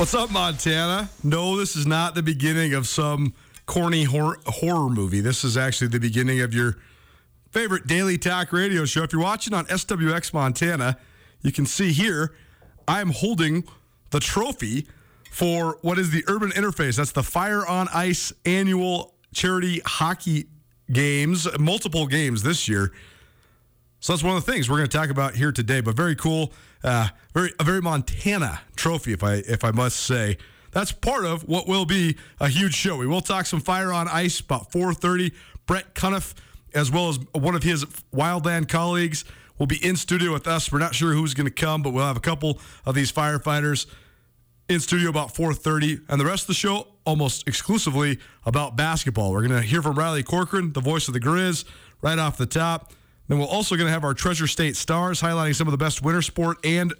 What's up, Montana? No, this is not the beginning of some corny hor- horror movie. This is actually the beginning of your favorite daily talk radio show. If you're watching on SWX Montana, you can see here I'm holding the trophy for what is the Urban Interface. That's the Fire on Ice annual charity hockey games, multiple games this year. So that's one of the things we're going to talk about here today. But very cool, uh, very a very Montana trophy, if I if I must say. That's part of what will be a huge show. We will talk some fire on ice about 4:30. Brett Cuniff, as well as one of his Wildland colleagues, will be in studio with us. We're not sure who's going to come, but we'll have a couple of these firefighters in studio about 4.30 and the rest of the show almost exclusively about basketball we're going to hear from riley corcoran the voice of the griz right off the top then we're also going to have our treasure state stars highlighting some of the best winter sport and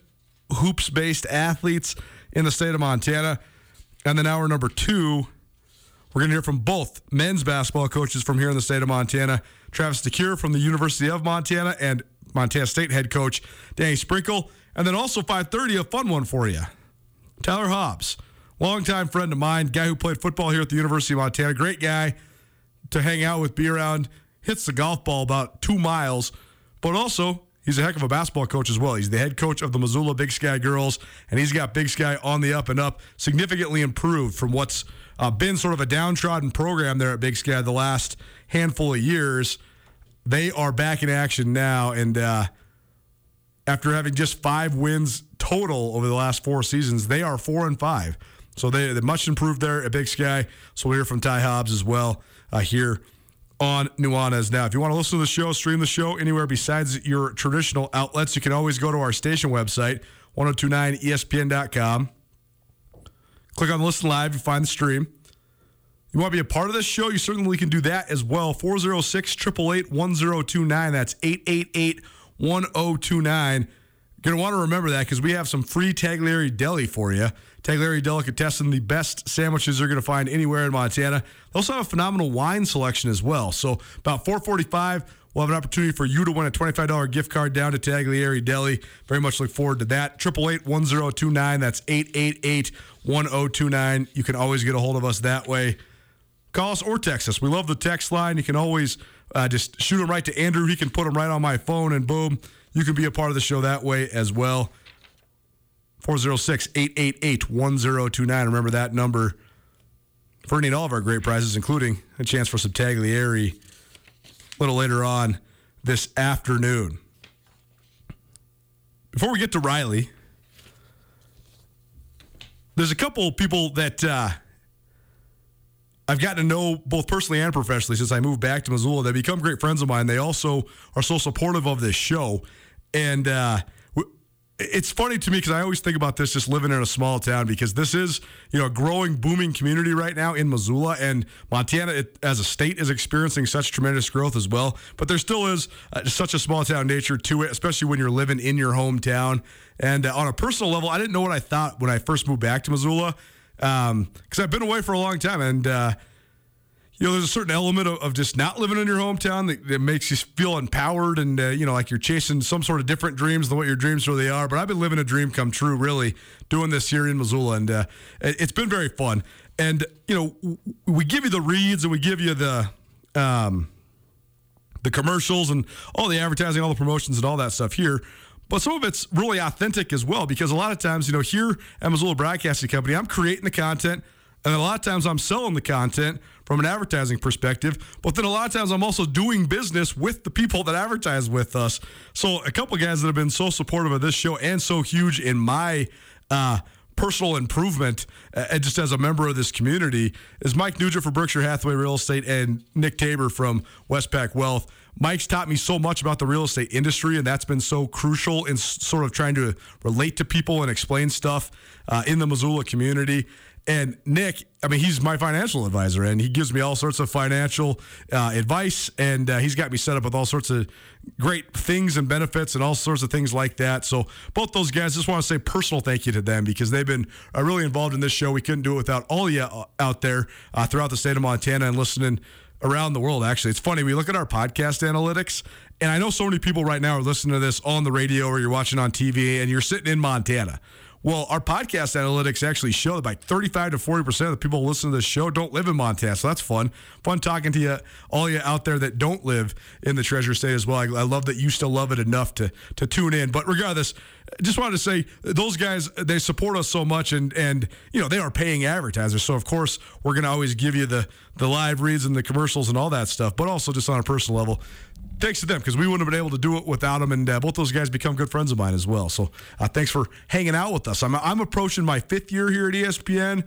hoops based athletes in the state of montana and then hour number two we're going to hear from both men's basketball coaches from here in the state of Montana, Travis DeCuire from the University of Montana and Montana State head coach Danny Sprinkle. And then also 5:30, a fun one for you. Tyler Hobbs, longtime friend of mine, guy who played football here at the University of Montana, great guy to hang out with, be around, hits the golf ball about two miles, but also he's a heck of a basketball coach as well. He's the head coach of the Missoula Big Sky girls, and he's got Big Sky on the up and up, significantly improved from what's uh, been sort of a downtrodden program there at Big Sky the last handful of years. They are back in action now, and uh, after having just five wins total over the last four seasons, they are four and five. So they, they're much improved there at Big Sky. So we'll hear from Ty Hobbs as well uh, here on Nuanez now. If you want to listen to the show, stream the show anywhere besides your traditional outlets, you can always go to our station website, 1029ESPN.com. Click on Listen Live, you find the stream. You want to be a part of this show? You certainly can do that as well. 406 888 1029. That's 888 1029. Going to want to remember that because we have some free Tagliari Deli for you. Tagliari Delicatessen, the best sandwiches you're going to find anywhere in Montana. They also have a phenomenal wine selection as well. So about 445, we'll have an opportunity for you to win a $25 gift card down to Tagliari Deli. Very much look forward to that. 888-1029. That's 888-1029. You can always get a hold of us that way. Call us or text us. We love the text line. You can always uh, just shoot them right to Andrew. He can put them right on my phone, and boom, you can be a part of the show that way as well. 406 888 1029. Remember that number for any and all of our great prizes, including a chance for some Tagliari a little later on this afternoon. Before we get to Riley, there's a couple people that uh, I've gotten to know both personally and professionally since I moved back to Missoula. They become great friends of mine. They also are so supportive of this show. And uh, it's funny to me because I always think about this just living in a small town because this is you know a growing booming community right now in Missoula and Montana it, as a state is experiencing such tremendous growth as well but there still is uh, such a small town nature to it especially when you're living in your hometown and uh, on a personal level I didn't know what I thought when I first moved back to Missoula because um, I've been away for a long time and uh, you know, there's a certain element of, of, just not living in your hometown that, that makes you feel empowered and, uh, you know, like you're chasing some sort of different dreams than what your dreams really are. But I've been living a dream come true, really, doing this here in Missoula. And uh, it's been very fun. And, you know, we give you the reads and we give you the, um, the commercials and all the advertising, all the promotions and all that stuff here. But some of it's really authentic as well because a lot of times, you know, here at Missoula Broadcasting Company, I'm creating the content. And a lot of times I'm selling the content from an advertising perspective. But then a lot of times I'm also doing business with the people that advertise with us. So a couple guys that have been so supportive of this show and so huge in my uh, personal improvement uh, just as a member of this community is Mike Nugent for Berkshire Hathaway Real Estate and Nick Tabor from Westpac Wealth. Mike's taught me so much about the real estate industry, and that's been so crucial in sort of trying to relate to people and explain stuff uh, in the Missoula community. And Nick, I mean, he's my financial advisor, and he gives me all sorts of financial uh, advice, and uh, he's got me set up with all sorts of great things and benefits and all sorts of things like that. So, both those guys, just want to say personal thank you to them because they've been uh, really involved in this show. We couldn't do it without all of you uh, out there uh, throughout the state of Montana and listening around the world. Actually, it's funny. We look at our podcast analytics, and I know so many people right now are listening to this on the radio or you're watching on TV, and you're sitting in Montana. Well, our podcast analytics actually show that by 35 to 40% of the people who listen to this show don't live in Montana. So that's fun. Fun talking to you, all you out there that don't live in the Treasure State as well. I, I love that you still love it enough to, to tune in. But regardless, just wanted to say those guys, they support us so much and, and you know, they are paying advertisers. So, of course, we're going to always give you the, the live reads and the commercials and all that stuff. But also just on a personal level, thanks to them because we wouldn't have been able to do it without them. And uh, both those guys become good friends of mine as well. So uh, thanks for hanging out with us. I'm, I'm approaching my fifth year here at ESPN.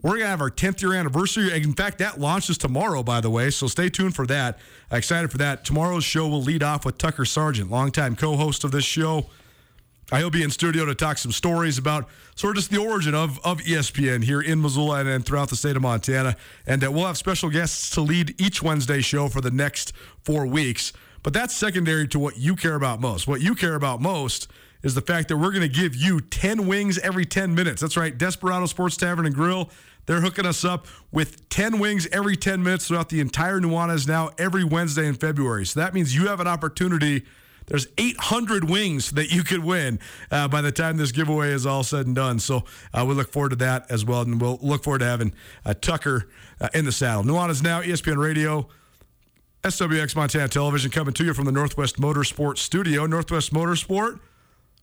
We're going to have our 10th year anniversary. In fact, that launches tomorrow, by the way. So stay tuned for that. excited for that. Tomorrow's show will lead off with Tucker Sargent, longtime co host of this show. He'll be in studio to talk some stories about sort of just the origin of, of ESPN here in Missoula and, and throughout the state of Montana. And uh, we'll have special guests to lead each Wednesday show for the next four weeks. But that's secondary to what you care about most. What you care about most is the fact that we're going to give you 10 wings every 10 minutes. That's right, Desperado Sports Tavern and Grill. They're hooking us up with 10 wings every 10 minutes throughout the entire Nuanez now every Wednesday in February. So that means you have an opportunity – there's 800 wings that you could win uh, by the time this giveaway is all said and done. So uh, we look forward to that as well. And we'll look forward to having uh, Tucker uh, in the saddle. Nuanez now, ESPN Radio. SWX Montana Television coming to you from the Northwest Motorsport Studio. Northwest Motorsport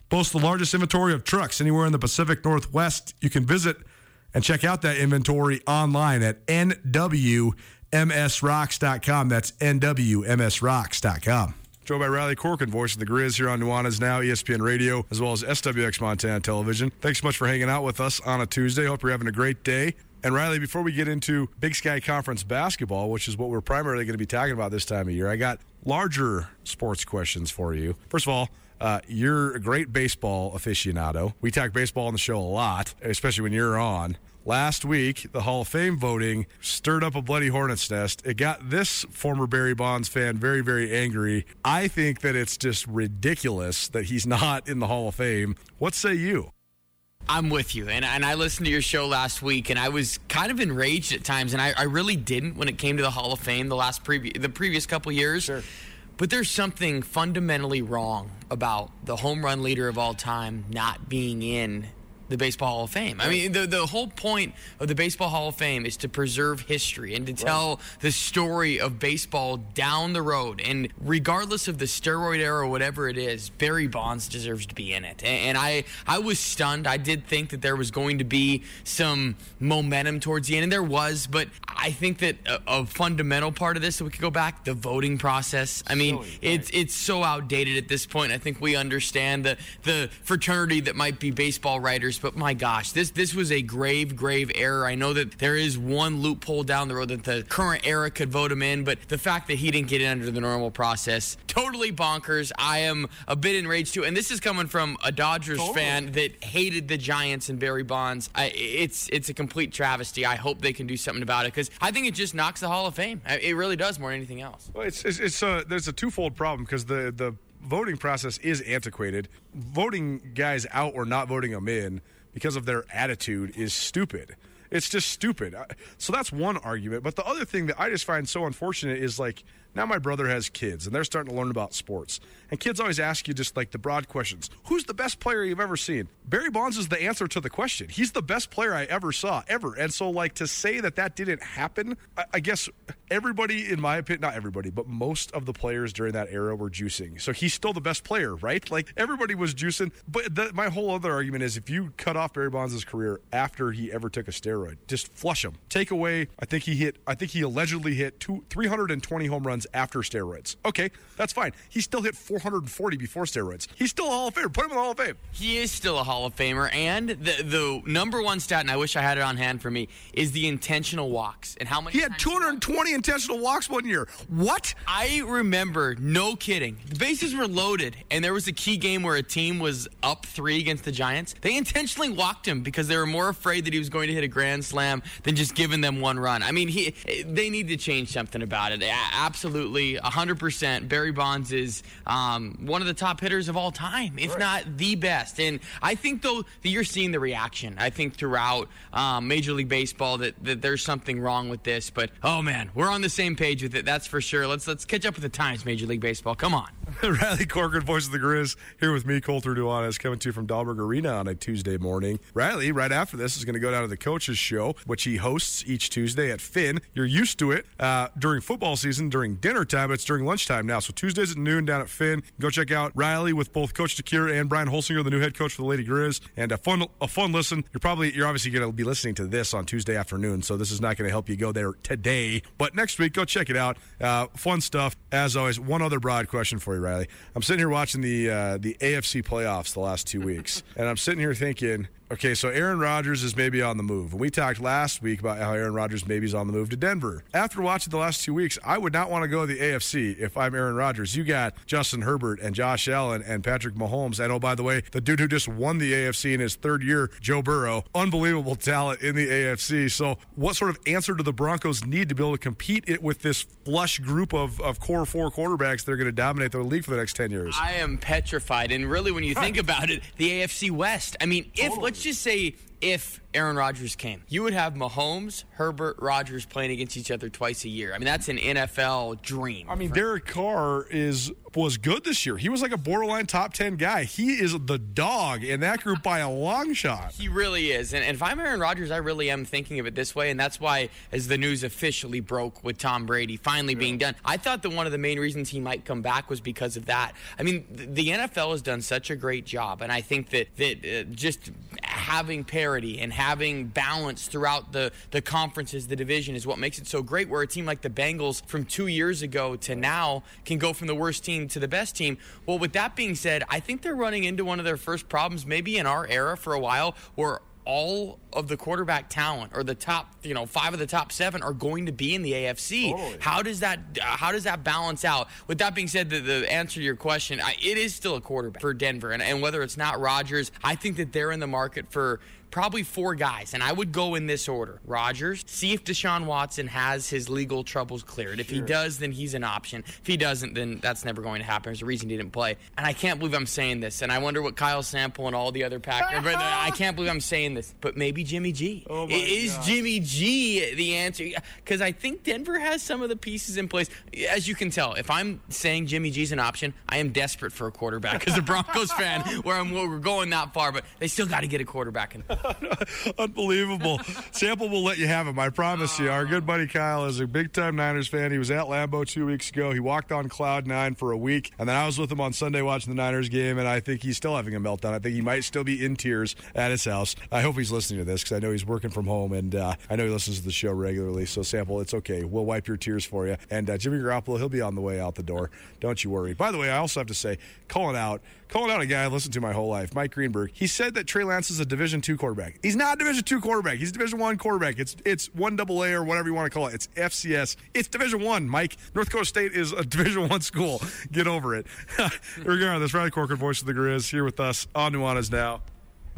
boasts the largest inventory of trucks anywhere in the Pacific Northwest. You can visit and check out that inventory online at nwmsrocks.com. That's nwmsrocks.com. Joined by Riley Corcoran, voice of the Griz here on Nuanez Now, ESPN Radio, as well as SWX Montana Television. Thanks so much for hanging out with us on a Tuesday. Hope you're having a great day. And Riley, before we get into Big Sky Conference basketball, which is what we're primarily going to be talking about this time of year, I got larger sports questions for you. First of all, uh, you're a great baseball aficionado. We talk baseball on the show a lot, especially when you're on. Last week, the Hall of Fame voting stirred up a bloody hornet's nest. It got this former Barry Bonds fan very, very angry. I think that it's just ridiculous that he's not in the Hall of Fame. What say you? I'm with you. And, and I listened to your show last week, and I was kind of enraged at times, and I, I really didn't when it came to the Hall of Fame the last previ- the previous couple years. Sure. But there's something fundamentally wrong about the home run leader of all time not being in the Baseball Hall of Fame. I mean, the, the whole point of the Baseball Hall of Fame is to preserve history and to tell the story of baseball down the road. And regardless of the steroid era or whatever it is, Barry Bonds deserves to be in it. And, and I, I was stunned. I did think that there was going to be some momentum towards the end, and there was. But I think that a, a fundamental part of this, that we could go back, the voting process. I mean, Silly, it's it's so outdated at this point. I think we understand the the fraternity that might be baseball writers, but my gosh, this this was a grave, grave error. I know that there is one loophole down the road that the current era could vote him in, but the fact that he didn't get in under the normal process, totally bonkers. I am a bit enraged too, and this is coming from a Dodgers fan that hated the Giants and Barry Bonds. I, it's it's a complete travesty. I hope they can do something about it because I think it just knocks the Hall of Fame. It really does more than anything else. Well, it's it's, it's a, there's a twofold problem because the the voting process is antiquated. Voting guys out or not voting them in because of their attitude is stupid. It's just stupid. So that's one argument. But the other thing that I just find so unfortunate is like now my brother has kids and they're starting to learn about sports. And kids always ask you just like the broad questions. Who's the best player you've ever seen? Barry Bonds is the answer to the question. He's the best player I ever saw, ever. And so like to say that that didn't happen, I, I guess everybody in my opinion, not everybody, but most of the players during that era were juicing. So he's still the best player, right? Like everybody was juicing. But the, my whole other argument is if you cut off Barry Bonds' career after he ever took a steroid, just flush him. Take away, I think he hit, I think he allegedly hit two, 320 home runs after steroids. Okay, that's fine. He still hit 440 before steroids. He's still a Hall of Famer. Put him in the Hall of Fame. He is still a Hall of Famer, and the the number one stat, and I wish I had it on hand for me, is the intentional walks and how many. He had times 220 intentional walks one year. What? I remember, no kidding, the bases were loaded, and there was a key game where a team was up three against the Giants. They intentionally walked him because they were more afraid that he was going to hit a grand slam than just giving them one run. I mean, he they need to change something about it. A- Absolutely, 100%. Barry Bonds is um, one of the top hitters of all time, if not the best. And I think, though, that you're seeing the reaction, I think, throughout um, Major League Baseball that, that there's something wrong with this. But, oh, man, we're on the same page with it. That's for sure. Let's let's catch up with the times, Major League Baseball. Come on. Riley Corcoran, voice of the Griz, here with me, Colter Nuanez, coming to you from Dahlberg Arena on a Tuesday morning. Riley, right after this, is going to go down to the coaches' show, which he hosts each Tuesday at Finn. You're used to it uh, during football season, during dinner time, but it's during lunchtime now. So Tuesdays at noon down at Finn. Go check out Riley with both Coach DeCuire and Brian Holsinger, the new head coach for the Lady Griz, and a fun, a fun listen. You're probably, you're obviously going to be listening to this on Tuesday afternoon, so this is not going to help you go there today. But next week, go check it out. Uh, fun stuff as always. One other broad question for you, Riley. I'm sitting here watching the uh, the AFC playoffs the last two weeks, and I'm sitting here thinking, okay, so Aaron Rodgers is maybe on the move. And we talked last week about how Aaron Rodgers maybe is on the move to Denver. After watching the last two weeks, I would not want to go to the AFC if I'm Aaron Rodgers. You got Justin Herbert and Josh Allen and Patrick Mahomes, and oh by the way, the dude who just won the AFC in his third year, Joe Burrow, unbelievable talent in the AFC. So, what sort of answer do the Broncos need to be able to compete it with this flush group of, of core four quarterbacks that are going to dominate the league for the next ten years? I am petrified. And really, when you think about it, the AFC West. I mean, if let's just say if Aaron Rodgers came, you would have Mahomes, Herbert, Rodgers playing against each other twice a year. I mean, that's an NFL dream. I mean, Derek Carr is was good this year. He was like a borderline top ten guy. He is the dog in that group by a long shot. He really is. And, and if I'm Aaron Rodgers, I really am thinking of it this way. And that's why, as the news officially broke with Tom Brady finally being done, I thought that one of the main reasons he might come back was because of that. I mean, th- the NFL has done such a great job. And I think that, that uh, just having parity and having balance throughout the, the conferences, the division, is what makes it so great. Where a team like the Bengals from two years ago to now can go from the worst team to the best team. Well, with that being said, I think they're running into one of their first problems, maybe in our era for a while, where all of the quarterback talent or the top, you know, five of the top seven are going to be in the AFC. How does that uh, how does that balance out? With that being said, the, the answer to your question, I, it is still a quarterback for Denver, and, and whether it's not Rodgers, I think that they're in the market for probably four guys, and I would go in this order: Rodgers, see if Deshaun Watson has his legal troubles cleared. If he does, then he's an option. If he doesn't, then that's never going to happen. There's a reason he didn't play, and I can't believe I'm saying this, and I wonder what Kyle Sample and all the other Packers. I can't believe I'm saying this, but maybe Jimmy G. Oh my is God. Jimmy G the answer? Because I think Denver has some of the pieces in place. As you can tell, if I'm saying Jimmy G's an option, I am desperate for a quarterback as a Broncos fan, where I'm we're going that far, but they still got to get a quarterback. Unbelievable. Sample will let you have him. I promise you. Our good buddy Kyle is a big time Niners fan. He was at Lambeau two weeks ago. He walked on cloud nine for a week, and then I was with him on Sunday watching the Niners game, and I think he's still having a meltdown. I think he might still be in tears at his house. I hope he's listening to this because I know he's working from home, and uh, I know he listens to the show regularly. So Sample, it's okay. We'll wipe your tears for you. And uh, Jimmy Garoppolo, he'll be on the way out the door. Don't you worry. By the way, I also have to say, calling out, calling out a guy I've listened to my whole life, Mike Greenberg. He said that Trey Lance is a Division two quarterback. He's not a Division two quarterback. He's Division one quarterback. It's it's one double A or whatever you want to call it. It's FCS. It's Division one. Mike, North Dakota State is a Division one school. Get over it. Regardless, Riley Corcoran, voice of the Griz, here with us on Nuanez now.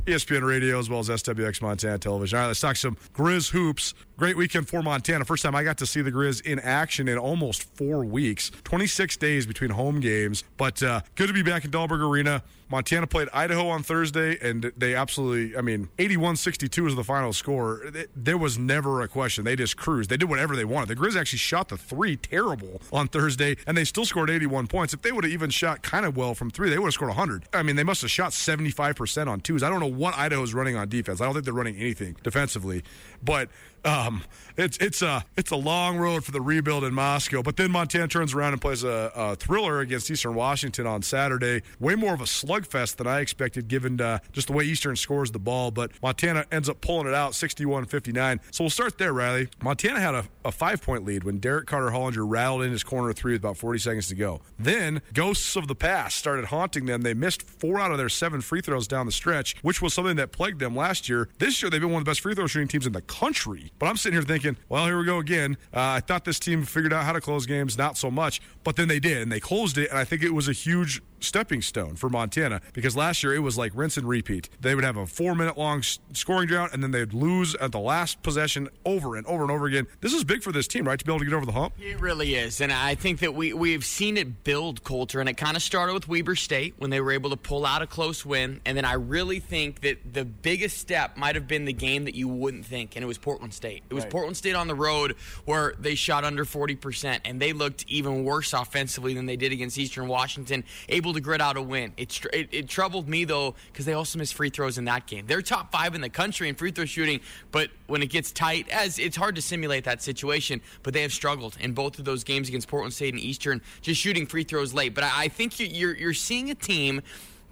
ESPN Radio as well as SWX Montana Television. All right, let's talk some Griz hoops. Great weekend for Montana. First time I got to see the Grizz in action in almost four weeks. 26 days between home games, but uh, good to be back in Dahlberg Arena. Montana played Idaho on Thursday, and they absolutely, I mean, 81 62 was the final score. There was never a question. They just cruised. They did whatever they wanted. The Grizz actually shot the three terrible on Thursday, and they still scored 81 points. If they would have even shot kind of well from three, they would have scored 100. I mean, they must have shot 75% on twos. I don't know what Idaho's running on defense. I don't think they're running anything defensively, but um, it's it's a it's a long road for the rebuild in Moscow. But then Montana turns around and plays a, a thriller against Eastern Washington on Saturday. Way more of a slugfest than I expected, given uh, just the way Eastern scores the ball. But Montana ends up pulling it out, 61-59. So we'll start there, Riley. Montana had a, a five point lead when Derek Carter Hollinger rattled in his corner three with about 40 seconds to go. Then ghosts of the past started haunting them. They missed four out of their seven free throws down the stretch, which was something that plagued them last year. This year, they've been one of the best free throw shooting teams in the country. But I'm sitting here thinking, well, here we go again. Uh, I thought this team figured out how to close games, not so much, but then they did, and they closed it. And I think it was a huge stepping stone for Montana because last year it was like rinse and repeat. They would have a four minute long scoring drought, and then they'd lose at the last possession over and over and over again. This is big for this team, right? To be able to get over the hump. It really is, and I think that we we've seen it build culture, and it kind of started with Weber State when they were able to pull out a close win, and then I really think that the biggest step might have been the game that you wouldn't think, and it was Portland State. It was Portland State on the road where they shot under forty percent, and they looked even worse offensively than they did against Eastern Washington, able to grit out a win. It it, it troubled me though because they also missed free throws in that game. They're top five in the country in free throw shooting, but when it gets tight, as it's hard to simulate that situation, but they have struggled in both of those games against Portland State and Eastern, just shooting free throws late. But I, I think you- you're you're seeing a team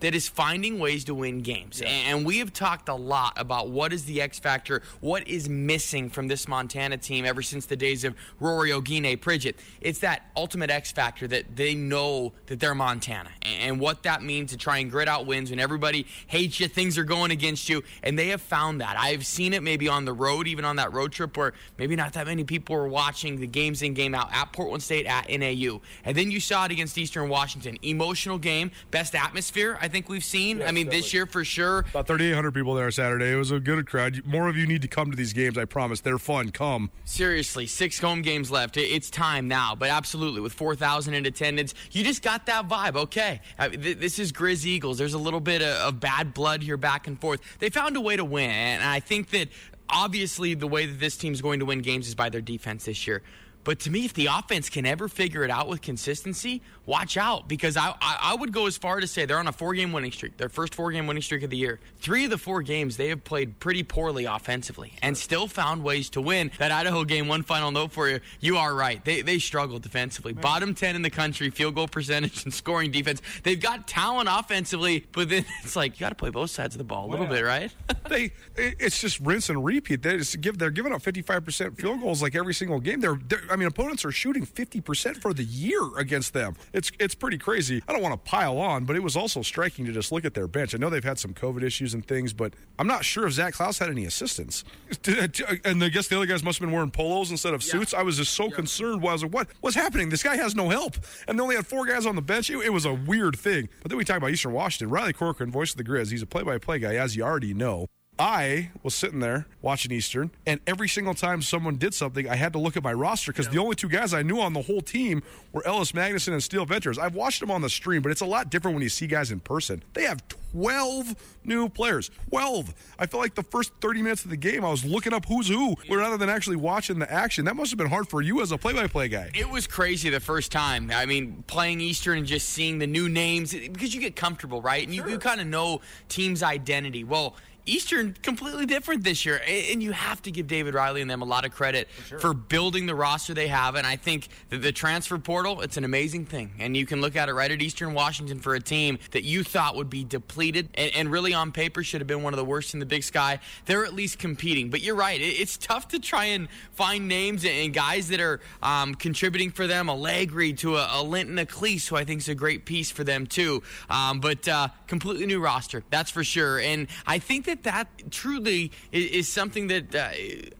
that is finding ways to win games. And we have talked a lot about what is the X factor, what is missing from this Montana team ever since the days of Rorie Oguine Pridgett. It's that ultimate X factor that they know that they're Montana and what that means to try and grit out wins when everybody hates you, things are going against you. And they have found that. I've seen it maybe on the road, even on that road trip where maybe not that many people were watching the games in, game out at Portland State, at NAU. And then you saw it against Eastern Washington. Emotional game, best atmosphere I think we've seen. I mean, this year for sure. About 3,800 people there Saturday. It was a good crowd. More of you need to come to these games. I promise. They're fun. Come. Seriously, six home games left. It's time now, but absolutely, with 4,000 in attendance, you just got that vibe. Okay, I mean, th- this is Griz Eagles. There's a little bit of, of bad blood here back and forth. They found a way to win, and I think that obviously the way that this team's going to win games is by their defense this year. But to me, if the offense can ever figure it out with consistency, watch out because I, I, I would go as far to say they're on a four game winning streak, their first four game winning streak of the year. Three of the four games, they have played pretty poorly offensively and still found ways to win. That Idaho game, one final note for you. You are right. They, they struggled defensively. Bottom 10 in the country, field goal percentage and scoring defense. They've got talent offensively, but then it's like you got to play both sides of the ball a little bit, right? they it's just rinse and repeat. They just give they're giving up 55% field goals like every single game. They're, they're I mean, opponents are shooting 50% for the year against them. It's it's pretty crazy. I don't want to pile on, but it was also striking to just look at their bench. I know they've had some COVID issues and things, but I'm not sure if Zac Claus had any assistants. Uh, and I guess the other guys must have been wearing polos instead of suits. I was just so concerned. While I was like, what, what's happening? This guy has no help. And they only had four guys on the bench. It, it was a weird thing. But then we talk about Eastern Washington. Riley Corcoran, voice of the Griz, he's a play by play guy, as you already know. I was sitting there watching Eastern, and every single time someone did something, I had to look at my roster because the only two guys I knew on the whole team were Ellis Magnuson and Steele Venters. I've watched them on the stream, but it's a lot different when you see guys in person. They have 12 new players. 12. I feel like the first 30 minutes of the game, I was looking up who's who rather than actually watching the action. That must have been hard for you as a play by play guy. It was crazy the first time. I mean, playing Eastern and just seeing the new names because you get comfortable, right? And you, you kind of know team's identity. Well, Eastern completely different this year, and you have to give David Riley and them a lot of credit for, sure. for, building the roster they have. And I think that the transfer portal, it's an amazing thing, and you can look at it right at Eastern Washington for a team that you thought would be depleted and, and really on paper should have been one of the worst in the Big Sky. They're at least competing, but you're right; it's tough to try and find names and guys that are um, contributing for them. Allegri to a, a Linton Acliese, who I think is a great piece for them too. Um, but uh, completely new roster, that's for sure. And I think that that that truly is, is something that uh,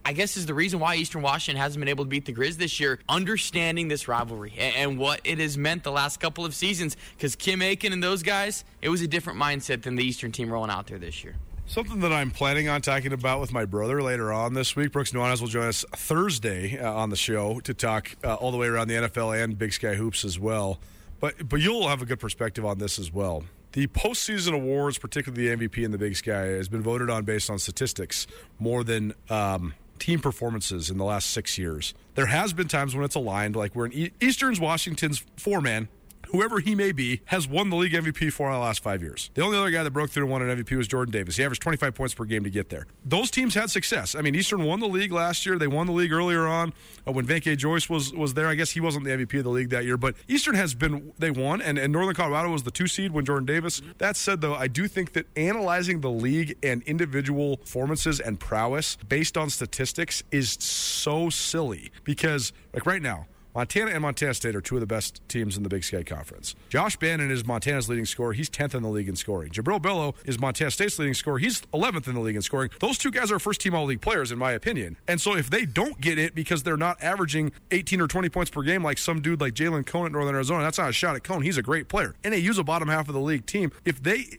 I guess is the reason why Eastern Washington hasn't been able to beat the Griz this year. Understanding this rivalry and, and what it has meant the last couple of seasons, because Kim Aiken and those guys, it was a different mindset than the Eastern team rolling out there this year. Something that I'm planning on talking about with my brother later on this week. Brooks Nuanez will join us Thursday uh, on the show to talk uh, all the way around the NFL and Big Sky Hoops as well. But but you'll have a good perspective on this as well. The postseason awards, particularly the MVP in the Big Sky, has been voted on based on statistics more than um, team performances in the last six years. There has been times when it's aligned, like we're in Eastern's Washington's four man whoever he may be, has won the league MVP four for the last five years. The only other guy that broke through and won an MVP was Jordan Davis. He averaged 25 points per game to get there. Those teams had success. I mean, Eastern won the league last year. They won the league earlier on uh, when Venky Jois was was there. I guess he wasn't the MVP of the league that year, but Eastern has been they won, and, and Northern Colorado was the two seed when Jordan Davis. That said, though, I do think that analyzing the league and individual performances and prowess based on statistics is so silly because, like right now, Montana and Montana State are two of the best teams in the Big Sky Conference. Josh Bannon is Montana's leading scorer. He's 10th in the league in scoring. Jubrile Belo is Montana State's leading scorer. He's 11th in the league in scoring. Those two guys are first team all league players, in my opinion. And so if they don't get it because they're not averaging 18 or 20 points per game like some dude like Jalen Cone at Northern Arizona, that's not a shot at Cone. He's a great player. And they use a bottom half of the league team. If they,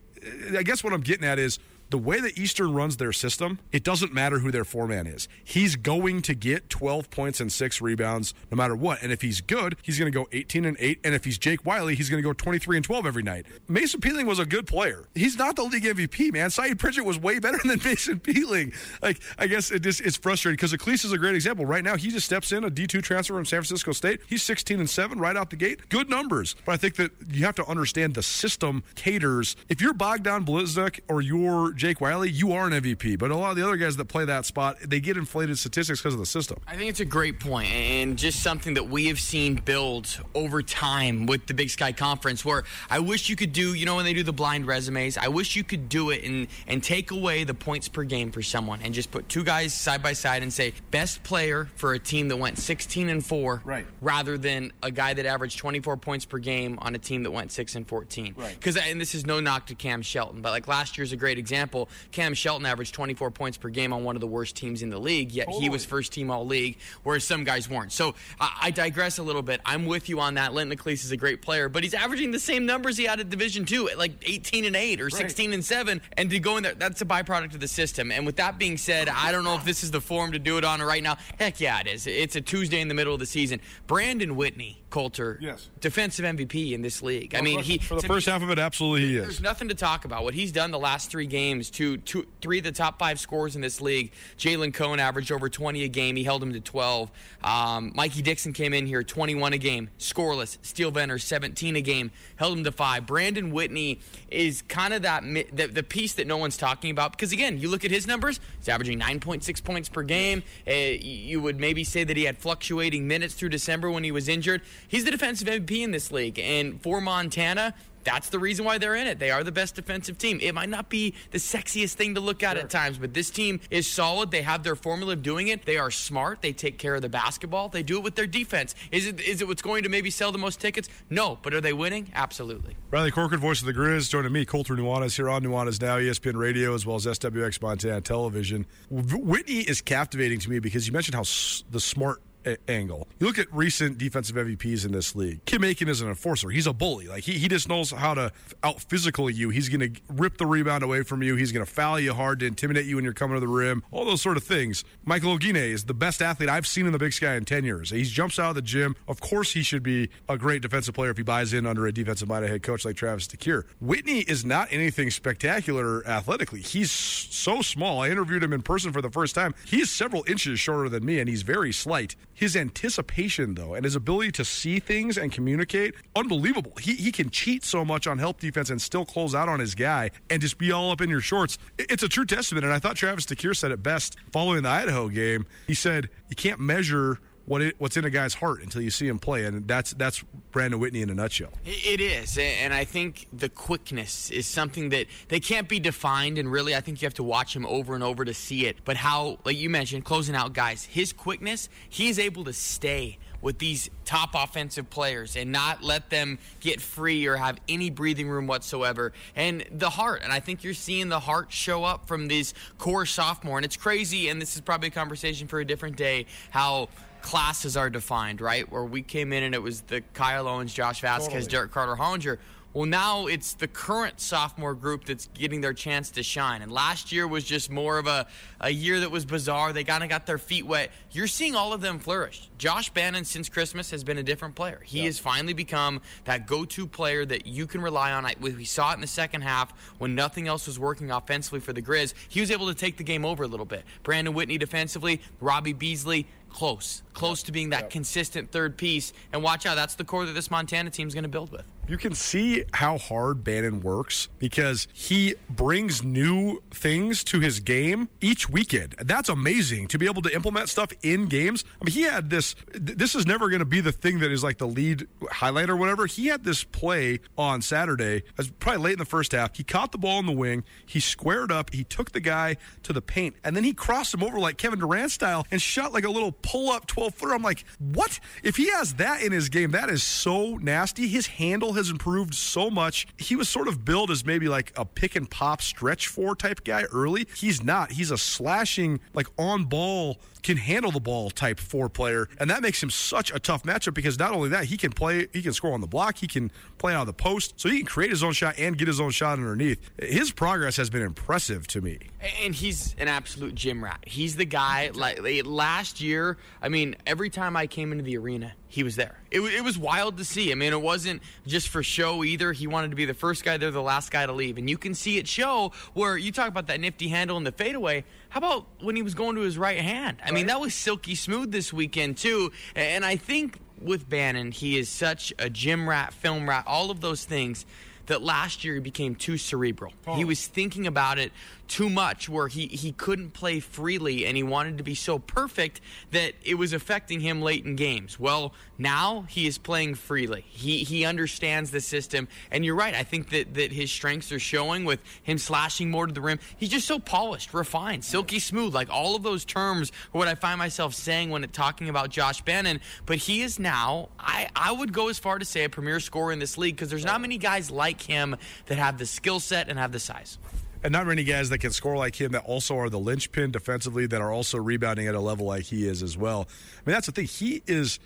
I guess what I'm getting at is, the way that Eastern runs their system, it doesn't matter who their foreman is. He's going to get 12 points and six rebounds no matter what. And if he's good, he's going to go 18 and 8. And if he's Jake Wiley, he's going to go 23 and 12 every night. Mason Peatling was a good player. He's not the league MVP, man. Sayeed Pridgett was way better than Mason Peatling. Like, I guess it just it's frustrating because Acliese is a great example. Right now, he just steps in a D2 transfer from San Francisco State. He's 16 and 7 right out the gate. Good numbers. But I think that you have to understand the system caters. If you're Bogdan Bliznyuk or you're Jake Wiley, you are an MVP. But a lot of the other guys that play that spot, they get inflated statistics because of the system. I think it's a great point and just something that we have seen build over time with the Big Sky Conference where I wish you could do, you know, when they do the blind resumes, I wish you could do it and, and take away the points per game for someone and just put two guys side by side and say best player for a team that went 16 and 4 right. rather than a guy that averaged 24 points per game on a team that went 6 and 14. Right. Because and this is no knock to Cam Shelton, but like last year's a great example. Cam Shelton averaged 24 points per game on one of the worst teams in the league, yet totally. he was first team all league, whereas some guys weren't. So I, I digress a little bit. I'm with you on that. Linton Acliese is a great player, but he's averaging the same numbers he had at Division Two, like 18 and 8 or right. 16 and 7, and to go in there, that's a byproduct of the system. And with that being said, I don't know if this is the form to do it on right now. Heck yeah, it is. It's a Tuesday in the middle of the season. Brandon Whitney Colter, yes. defensive MVP in this league. I mean, he for the first me, half of it, absolutely he is. There's nothing to talk about. What he's done the last three games, two, two, three of the top five scores in this league. Jalen Cone averaged over 20 a game. He held him to 12. Um, Mikey Dixon came in here, 21 a game, scoreless. Steele Venters, 17 a game, held him to five. Brandon Whitney is kind of that the, the piece that no one's talking about because again, you look at his numbers. He's averaging 9.6 points per game. Uh, you would maybe say that he had fluctuating minutes through December when he was injured. He's the defensive MVP in this league, and for Montana, that's the reason why they're in it. They are the best defensive team. It might not be the sexiest thing to look at at times, but this team is solid. They have their formula of doing it. They are smart. They take care of the basketball. They do it with their defense. Is it is it what's going to maybe sell the most tickets? No, but are they winning? Absolutely. Riley Corcoran, voice of the Griz, joining me, Colter Nuanez, here on Nuanez Now, ESPN Radio, as well as SWX Montana Television. Whitney is captivating to me because you mentioned how s- the smart a- angle. You look at recent defensive MVPs in this league. Kim Aiken is an enforcer. He's a bully. Like he, he just knows how to out physical you. He's going to rip the rebound away from you. He's going to foul you hard to intimidate you when you're coming to the rim. All those sort of things. Michael Oguine is the best athlete I've seen in the Big Sky in 10 years. He jumps out of the gym. Of course, he should be a great defensive player if he buys in under a defensive minded head coach like Travis DeCuire. Whitney is not anything spectacular athletically. He's so small. I interviewed him in person for the first time. He's several inches shorter than me, and he's very slight. His anticipation, though, and his ability to see things and communicate, unbelievable. He, he can cheat so much on help defense and still close out on his guy and just be all up in your shorts. It- It's a true testament. And I thought Travis DeCuire said it best following the Idaho game. He said, You can't measure what it, what's in a guy's heart until you see him play. And that's, that's Brandon Whitney in a nutshell. It is, and I think the quickness is something that they can't be defined. And really, I think you have to watch him over and over to see it. But how, like you mentioned, closing out guys, his quickness, he is able to stay with these top offensive players and not let them get free or have any breathing room whatsoever. And the heart, and I think you're seeing the heart show up from these core sophomore. And it's crazy, and this is probably a conversation for a different day, how classes are defined, right? Where we came in and it was the Kyle Owens, Josh Vazquez, Derek Carter Hollinger. Well, now it's the current sophomore group that's getting their chance to shine. And last year was just more of a, a year that was bizarre. They kind of got their feet wet. You're seeing all of them flourish. Josh Bannon, since Christmas, has been a different player. He has finally become that go to player that you can rely on. I- We saw it in the second half when nothing else was working offensively for the Griz. He was able to take the game over a little bit. Brandon Whitney defensively, Robbie Beasley, close, close to being that consistent third piece. And watch out, that's the core that this Montana team is going to build with. You can see how hard Bannon works because he brings new things to his game each weekend. That's amazing to be able to implement stuff in games. I mean, he had this. This is never going to be the thing that is like the lead highlight or whatever. He had this play on Saturday, was probably late in the first half. He caught the ball in the wing. He squared up. He took the guy to the paint, and then he crossed him over like Kevin Durant style and shot like a little pull up 12 footer. I'm like, what? If he has that in his game, that is so nasty. His handle has improved so much. He was sort of billed as maybe like a pick and pop stretch four type guy early. He's not. He's a slashing, like on ball, can handle the ball type four player. And that makes him such a tough matchup because not only that, he can play, he can score on the block, he can play out of the post. So he can create his own shot and get his own shot underneath. His progress has been impressive to me. And he's an absolute gym rat. He's the guy. Like like, last year, I mean, every time I came into the arena, he was there. It, it was wild to see. I mean, it wasn't just for show either. He wanted to be the first guy there, the last guy to leave, and you can see it show. Where you talk about that nifty handle and the fadeaway. How about when he was going to his right hand? I mean, that was silky smooth this weekend too. And I think with Bannon, he is such a gym rat, film rat, all of those things that last year he became too cerebral. He oh. was thinking about it too much where he, he couldn't play freely and he wanted to be so perfect that it was affecting him late in games. Well, now he is playing freely. He he understands the system and you're right. I think that, that his strengths are showing with him slashing more to the rim. He's just so polished, refined, silky smooth. Like all of those terms are what I find myself saying when talking about Josh Bannon. But he is now, I, I would go as far to say a premier scorer in this league because there's not many guys like him that have the skill set and have the size. And not many guys that can score like him that also are the linchpin defensively that are also rebounding at a level like he is as well. I mean, that's the thing. He is,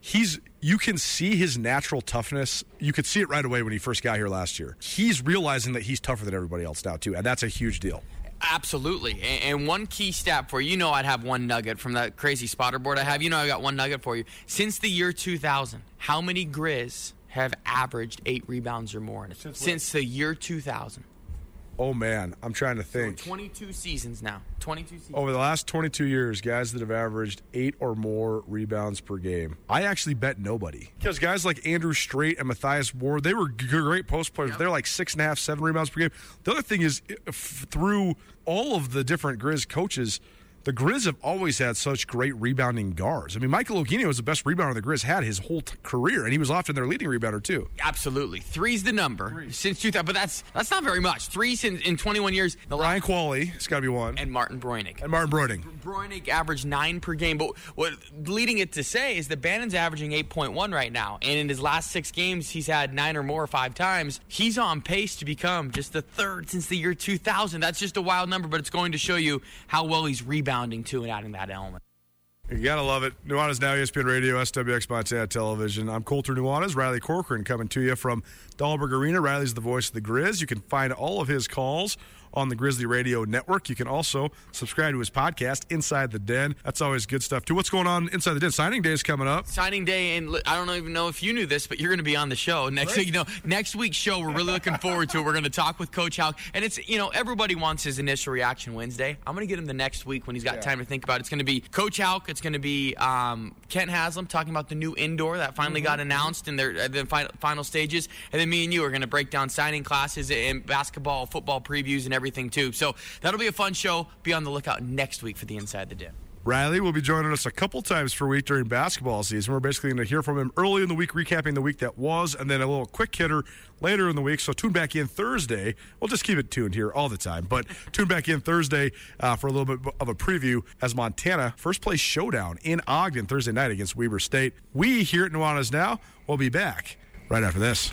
he's, you can see his natural toughness. You could see it right away when he first got here last year. He's realizing that he's tougher than everybody else now, too. And that's a huge deal. Absolutely. And one key stat for you, you know, I'd have one nugget from that crazy spotter board I have. You know, I got one nugget for you. Since the year 2000, how many Griz have averaged eight rebounds or more? Since, the year 2000. Oh, man. I'm trying to So think. 22 seasons now. 22 seasons. Over the last 22 years, guys that have averaged eight or more rebounds per game, I actually bet nobody. Because guys like Andrew Strait and Matthias Ward, they were g- great post players. They're like six and a half, seven rebounds per game. The other thing is, through all of the different Griz coaches, the Griz have always had such great rebounding guards. I mean, Michael Oguine was the best rebounder the Griz had his whole t- career, and he was often their leading rebounder too. Absolutely, three's the number since 2000, but that's that's not very much. Three since in 21 years. The Brian Qvale, it's got to be one, and Martin Breunig. and Martin Breunig. Breunig averaged nine per game, but what leading it to say is that Bannon's averaging 8.1 right now, and in his last six games, he's had nine or more five times. He's on pace to become just the third since the year 2000. That's just a wild number, but it's going to show you how well he's rebounding too and adding that element. You gotta love it. Nuanez now, ESPN Radio, SWX Montana Television. I'm Colter Nuanez, Riley Corcoran coming to you from Dahlberg Arena. Riley's the voice of the Griz. You can find all of his calls on the Grizzly Radio Network. You can also subscribe to his podcast, Inside the Den. That's always good stuff too. What's going on Inside the Den? Signing day is coming up. signing day, and I don't even know if you knew this, but you're going to be on the show next week. You know, next week's show, we're really looking forward to it. We're going to talk with Coach Hauck, and it's you know everybody wants his initial reaction Wednesday. I'm going to get him the next week when he's got time to think about it. It's going to be Coach Hauck. It's going to be um, Kent Haslam talking about the new indoor that finally got announced in their uh, the fi- final stages, and then me and you are going to break down signing classes and basketball, football previews, and everything too. So that'll be a fun show. Be on the lookout next week for the Inside the Den. Riley will be joining us a couple times per week during basketball season. We're basically going to hear from him early in the week, recapping the week that was, and then a little quick hitter later in the week. So tune back in Thursday. We'll just keep it tuned here all the time, but tune back in Thursday uh, for a little bit of a preview as Montana first place showdown in Ogden Thursday night against Weber State. We here at Nuanez Now will be back right after this.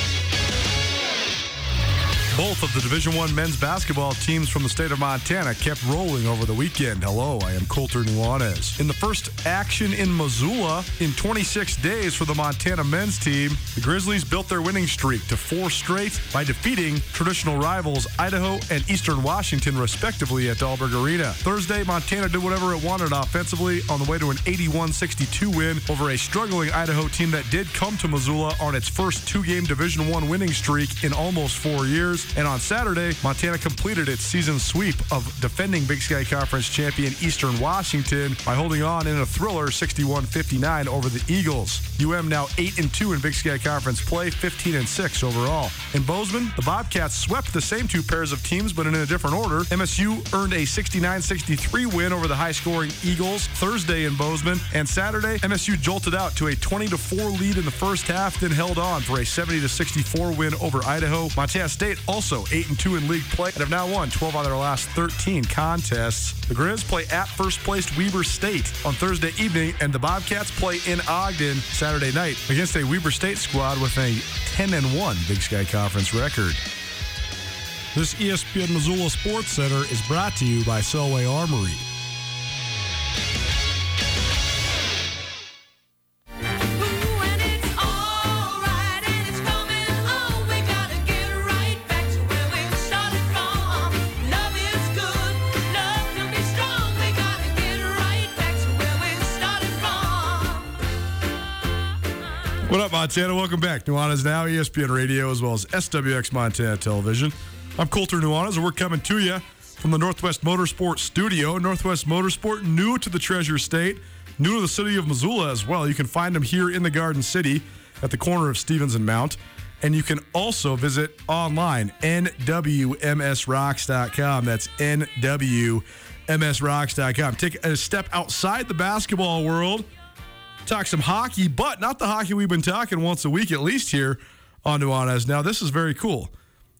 Both of the Division One men's basketball teams from the state of Montana kept rolling over the weekend. Hello, I am Colter Nuanez. In the first action in Missoula in 26 days for the Montana men's team, the Grizzlies built their winning streak to four straight by defeating traditional rivals Idaho and Eastern Washington, respectively, at Dahlberg Arena. Thursday, Montana did whatever it wanted offensively on the way to an 81 62 win over a struggling Idaho team that did come to Missoula on its first two game Division One winning streak in almost four years. And on Saturday, Montana completed its season sweep of defending Big Sky Conference champion Eastern Washington by holding on in a thriller 61 59 over the Eagles. UM now 8 and 2 in Big Sky Conference play, 15 and 6 overall. In Bozeman, the Bobcats swept the same two pairs of teams, but in a different order. MSU earned a 69 63 win over the high scoring Eagles Thursday in Bozeman. And Saturday, MSU jolted out to a 20 4 lead in the first half, then held on for a 70 64 win over Idaho. Montana State also 8 and 2 in league play and have now won 12 out of their last 13 contests. The Griz play at first placed Weber State on Thursday evening, and the Bobcats play in Ogden Saturday night against a Weber State squad with a 10 and 1 Big Sky Conference record. This ESPN Missoula Sports Center is brought to you by Selway Armory. Montana? Welcome back. Nuanez Now, ESPN Radio, as well as SWX Montana Television. I'm Colter Nuanez, and we're coming to you from the Northwest Motorsport Studio. Northwest Motorsport, new to the Treasure State, new to the city of Missoula as well. You can find them here in the Garden City at the corner of Stephens and Mount. And you can also visit online, nwmsrocks.com. That's nwmsrocks.com. Take a step outside the basketball world talk some hockey, but not the hockey we've been talking once a week at least here on Nuanez. Now, this is very cool.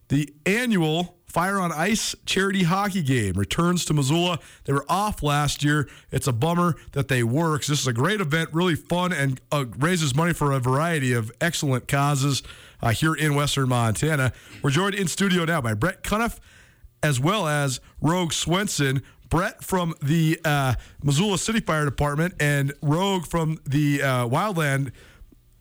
The annual Fire on Ice charity hockey game returns to Missoula. They were off last year. It's a bummer that they were this is a great event, really fun, and uh, raises money for a variety of excellent causes uh, here in Western Montana. We're joined in studio now by Brett Cuniff as well as Rogue Swenson. Brett from the uh, Missoula City Fire Department and Rogue from the uh, Wildland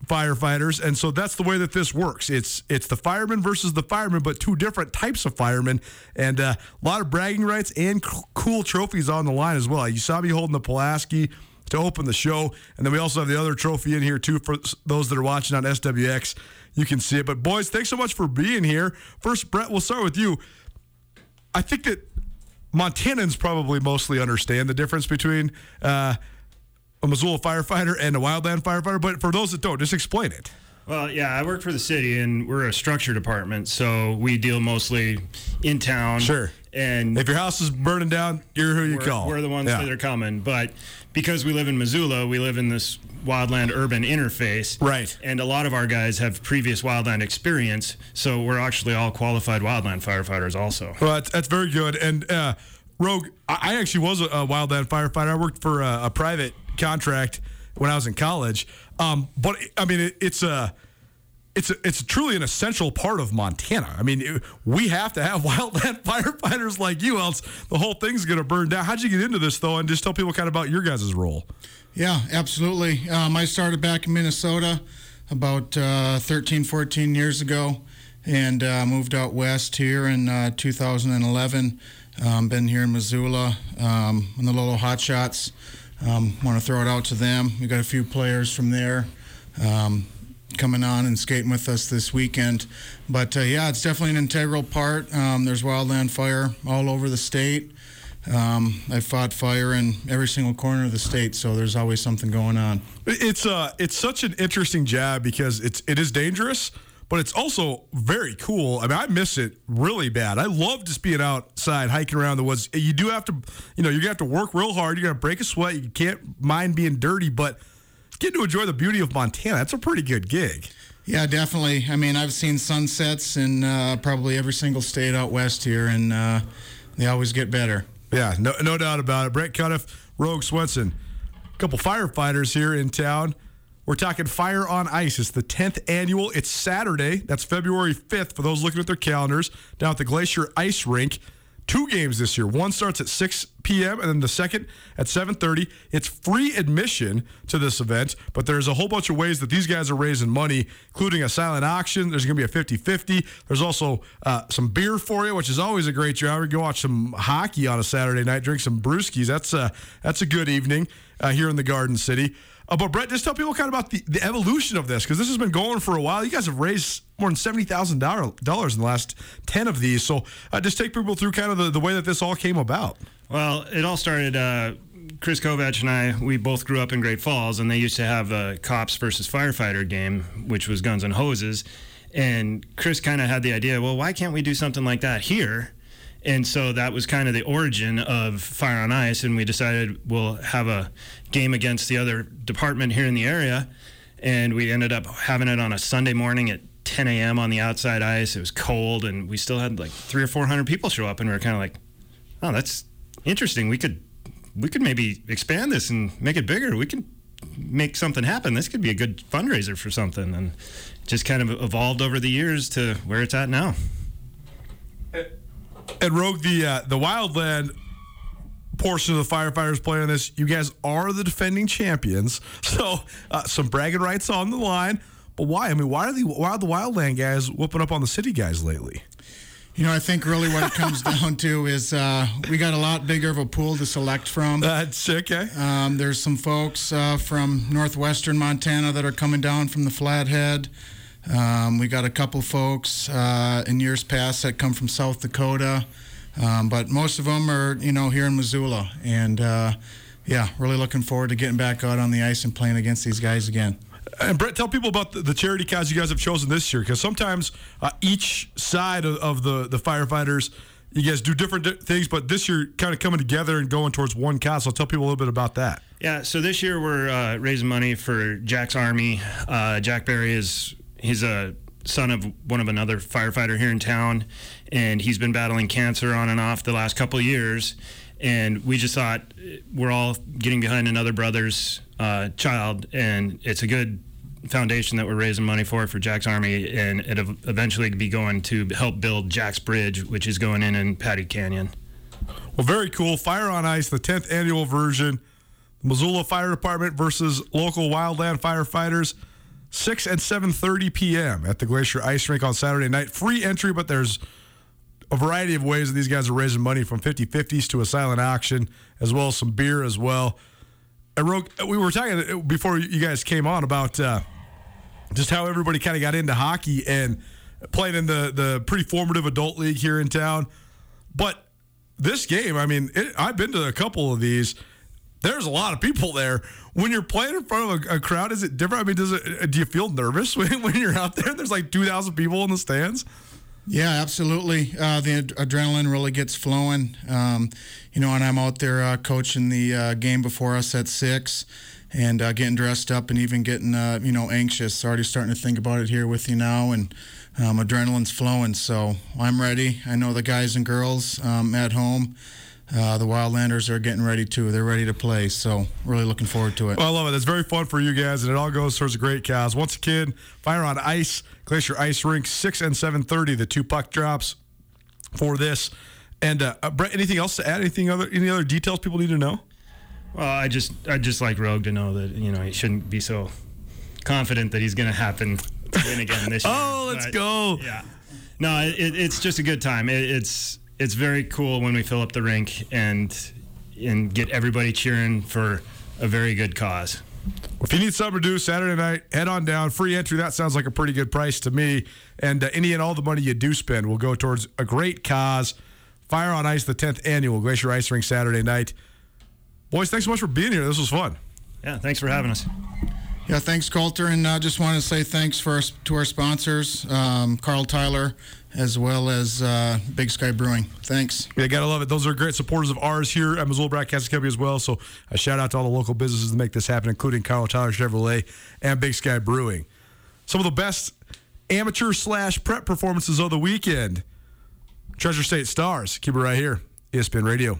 firefighters, and so that's the way that this works. It's it's the firemen versus the firemen, but two different types of firemen, and uh, a lot of bragging rights and c- cool trophies on the line as well. You saw me holding the Pulaski to open the show, and then we also have the other trophy in here too for those that are watching on SWX. You can see it. But boys, thanks so much for being here. First, Brett, we'll start with you. I think that Montanans probably mostly understand the difference between uh, a Missoula firefighter and a wildland firefighter. But for those that don't, just explain it. Well, yeah, I work for the city, and we're a structure department, so we deal mostly in town. Sure. And If your house is burning down, you're who you call. we're the ones Yeah. that are coming. But because we live in Missoula, we live in this wildland urban interface. Right. And a lot of our guys have previous wildland experience, so we're actually all qualified wildland firefighters also. Well, that's, that's very good. And uh, Rogue, I actually was a, a wildland firefighter. I worked for a, a private contract when I was in college. Um, but I mean, it, it's a. It's a, it's truly an essential part of Montana. I mean, it- we have to have wildland firefighters like you, else the whole thing's going to burn down. How'd you get into this though? And just tell people kind of about your guys' role. Yeah, absolutely. Um, I started back in Minnesota about uh, 13, 14 years ago and uh, moved out west here in uh, 2011. Um, been here in Missoula um, in the Lolo Hot Shots. Um, Want to throw it out to them. We got a few players from there um, coming on and skating with us this weekend. But uh, yeah, it's definitely an integral part. Um, there's wildland fire all over the state. Um, I fought fire in every single corner of the state, so there's always something going on. It's uh it's such an interesting job because it's it is dangerous, but it's also very cool. I mean, I miss it really bad. I love just being outside hiking around the woods. You do have to, you know, you're gonna have to work real hard. You're gonna break a sweat. You can't mind being dirty, but getting to enjoy the beauty of Montana. That's a pretty good gig. Yeah, definitely. I mean, I've seen sunsets in uh, probably every single state out west here, and uh, they always get better. Yeah, no, no doubt about it. Brett Cuniff, Rogue Swenson, a couple firefighters here in town. We're talking Fire on Ice. It's the 10th annual. It's Saturday. That's February 5th for those looking at their calendars down at the Glacier Ice Rink. Two games this year. One starts at 6 p.m. and then the second at 7:30. It's free admission to this event, but there's a whole bunch of ways that these guys are raising money, including a silent auction. There's going to be a 50-50. There's also uh, some beer for you, which is always a great job. Go watch some hockey on a Saturday night, drink some brewskis. That's a that's a good evening uh, here in the Garden City. Uh, but Brett, just tell people kind of about the, the evolution of this because this has been going for a while. You guys have raised more than seventy thousand dollars in the last ten of these. So uh, just take people through kind of the, the way that this all came about. Well, it all started. Uh, Chris Kovac and I, we both grew up in Great Falls, and they used to have a cops versus firefighter game, which was guns and hoses. And Chris kind of had the idea, well, why can't we do something like that here? And so that was kind of the origin of Fire on Ice, and we decided we'll have a game against the other department here in the area. And we ended up having it on a Sunday morning at 10 a.m. on the outside ice. It was cold, and we still had like three or 400 people show up, and we were kind of like, oh, that's interesting. We could we could maybe expand this and make it bigger. We could make something happen. This could be a good fundraiser for something, and just kind of evolved over the years to where it's at now. And Rogue, the uh, the Wildland portion of the firefighters playing this, you guys are the defending champions. So uh, some bragging rights on the line. But why? I mean, why are the why are the Wildland guys whooping up on the city guys lately? You know, I think really what it comes down to is uh, we got a lot bigger of a pool to select from. That's okay. Um, there's some folks uh, from northwestern Montana that are coming down from the Flathead. Um, we got a couple folks uh, in years past that come from South Dakota, um, but most of them are, you know, here in Missoula. And uh, yeah, really looking forward to getting back out on the ice and playing against these guys again. And Brett, tell people about the, the charity cause you guys have chosen this year, because sometimes uh, each side of, of the the firefighters, you guys do different di- things, but this year kind of coming together and going towards one cause. So tell people a little bit about that. Yeah, so this year we're uh, raising money for Jack's Army. Uh, Jack Berry is he's a son of one of another firefighter here in town, and he's been battling cancer on and off the last couple years. And we just thought uh, we're all getting behind another brother's uh, child, and it's a good foundation that we're raising money for for Jack's Army, and it'll eventually be going to help build Jack's Bridge, which is going in in Patty Canyon. Well, very cool. Fire on Ice, the 10th annual version. Missoula Fire Department versus local wildland firefighters. 6 and 7.30 p.m. at the Glacier Ice Rink on Saturday night. Free entry, but there's a variety of ways that these guys are raising money from 50-50s to a silent auction, as well as some beer as well. And we were talking before you guys came on about uh, just how everybody kind of got into hockey and playing in the, the pretty formative adult league here in town. But this game, I mean, it, I've been to a couple of these. There's a lot of people there. When you're playing in front of a, a crowd, is it different? I mean, does it? Do you feel nervous when, when you're out there? There's like 2,000 people in the stands. Yeah, absolutely. Uh, the ad- adrenaline really gets flowing. Um, you know, and I'm out there uh, coaching the uh, game before us at six, and uh, getting dressed up, and even getting uh, you know anxious. Already starting to think about it here with you now, and um, adrenaline's flowing. So I'm ready. I know the guys and girls um, at home. Uh, the Wildlanders are getting ready too. They're ready to play. So really looking forward to it. Well, I love it. It's very fun for you guys, and it all goes towards a great cause. Once a kid, fire on ice, Glacier Ice Rink, six and seven thirty. The two puck drops for this. And uh, uh, Brett, anything else to add? Anything other? Any other details people need to know? Well, I just I just like Rogue to know that you know he shouldn't be so confident that he's going to happen to win again this year. Oh, let's But, go. Yeah. No, it, it's just a good time. It, it's it's very cool when we fill up the rink and and get everybody cheering for a very good cause. If you need something to do Saturday night, head on down. Free entry. That sounds like a pretty good price to me. And uh, any and all the money you do spend will go towards a great cause. Fire on Ice, the 10th annual Glacier Ice Rink Saturday night. Boys, thanks so much for being here. This was fun. Yeah, thanks for having us. Yeah, thanks, Colter, and I just want to say thanks our, to our sponsors, um, Carl Tyler, as well as uh, Big Sky Brewing. Thanks. Yeah, gotta love it. Those are great supporters of ours here at Missoula Broadcasting Company as well. So a shout out to all the local businesses that make this happen, including Carl Tyler Chevrolet and Big Sky Brewing. Some of the best amateur slash prep performances of the weekend. Treasure State Stars. Keep it right here. ESPN Radio.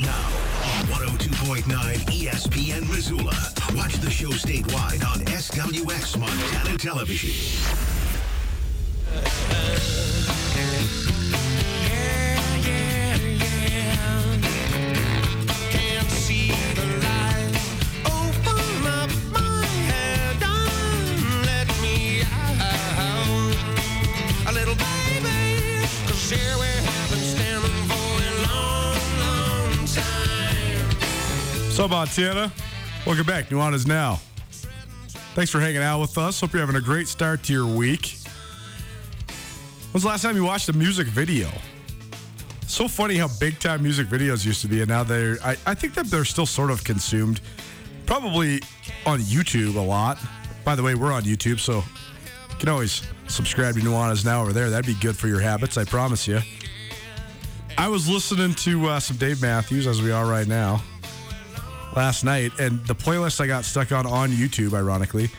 Now on 102.9 ESPN Missoula. Watch the show statewide on SWX Montana Television. So, Montana, welcome back. Nuanez now. Thanks for hanging out with us. Hope you're having a great start to your week. When's the last time you watched a music video? So funny how big time music videos used to be, and now they're, I, I think that they're still sort of consumed. Probably on YouTube a lot. By the way, we're on YouTube, so you can always subscribe to Nuanez now over there. That'd be good for your habits, I promise you. I was listening to uh, some Dave Matthews, as we are right now last night, and the playlist I got stuck on on YouTube, ironically,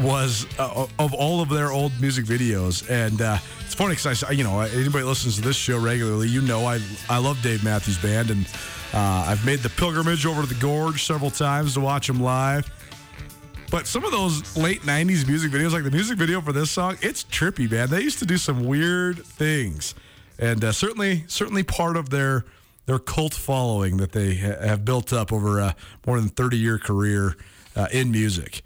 was uh, of all of their old music videos. And uh, it's funny because I, you know, anybody listens to this show regularly, you know, I I love Dave Matthews Band, and uh, I've made the pilgrimage over to the Gorge several times to watch them live. But some of those late '90s music videos, like the music video for this song, it's trippy, man. They used to do some weird things, and uh, certainly, certainly part of their their cult following that they ha- have built up over a more than 30 year career uh, in music.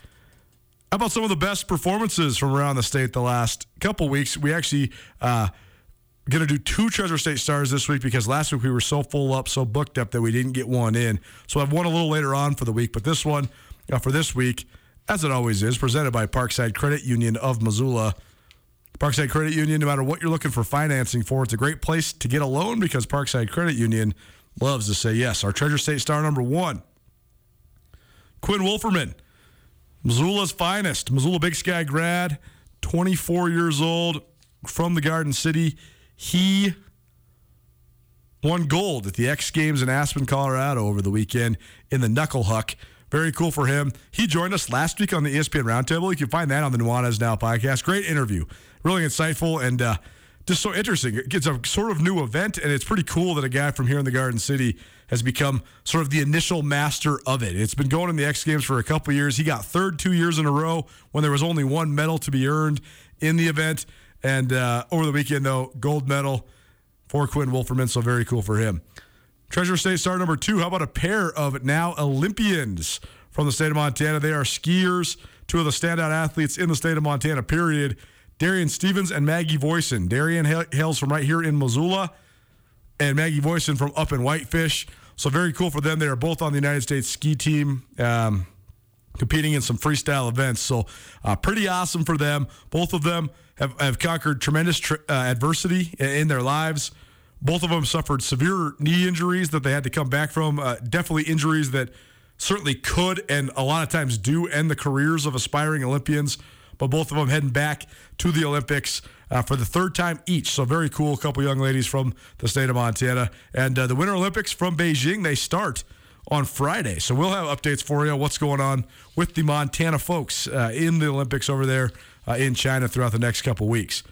How about some of the best performances from around the state the last couple weeks? We actually uh, going to do two Treasure State stars this week because last week we were so full up, so booked up that we didn't get one in. So I have one a little later on for the week, but this one uh, for this week, as it always is, presented by Parkside Credit Union of Missoula. Parkside Credit Union, no matter what you're looking for financing for, it's a great place to get a loan because Parkside Credit Union loves to say yes. Our Treasure State star number one, Quinn Wolferman, Missoula's finest, Missoula Big Sky grad, 24 years old, from the Garden City. He won gold at the X Games in Aspen, Colorado over the weekend in the Knuckle Huck. Very cool for him. He joined us last week on the ESPN Roundtable. You can find that on the Nuanez Now podcast. Great interview. Really insightful and uh, just so interesting. It's a sort of new event, and it's pretty cool that a guy from here in the Garden City has become sort of the initial master of it. It's been going in the X Games for a couple years. He got third two years in a row when there was only one medal to be earned in the event. And uh, over the weekend, though, gold medal for Quinn Wolferman, so very cool for him. Treasure State star number two. How about a pair of now Olympians from the state of Montana? They are skiers, two of the standout athletes in the state of Montana, period. Darian Stevens and Maggie Voisin. Darian hails from right here in Missoula, and Maggie Voisin from up in Whitefish. So very cool for them. They are both on the United States ski team. Um, competing in some freestyle events. So, uh, pretty awesome for them. Both of them have, have conquered tremendous tr- uh, adversity in, in their lives. Both of them suffered severe knee injuries that they had to come back from. Uh, definitely injuries that certainly could and a lot of times do end the careers of aspiring Olympians. But both of them heading back to the Olympics uh, for the third time each. So very cool. Couple young ladies from the state of Montana. And uh, the Winter Olympics from Beijing, they start on Friday. So we'll have updates for you on what's going on with the Montana folks uh, in the Olympics over there uh, in China throughout the next couple weeks.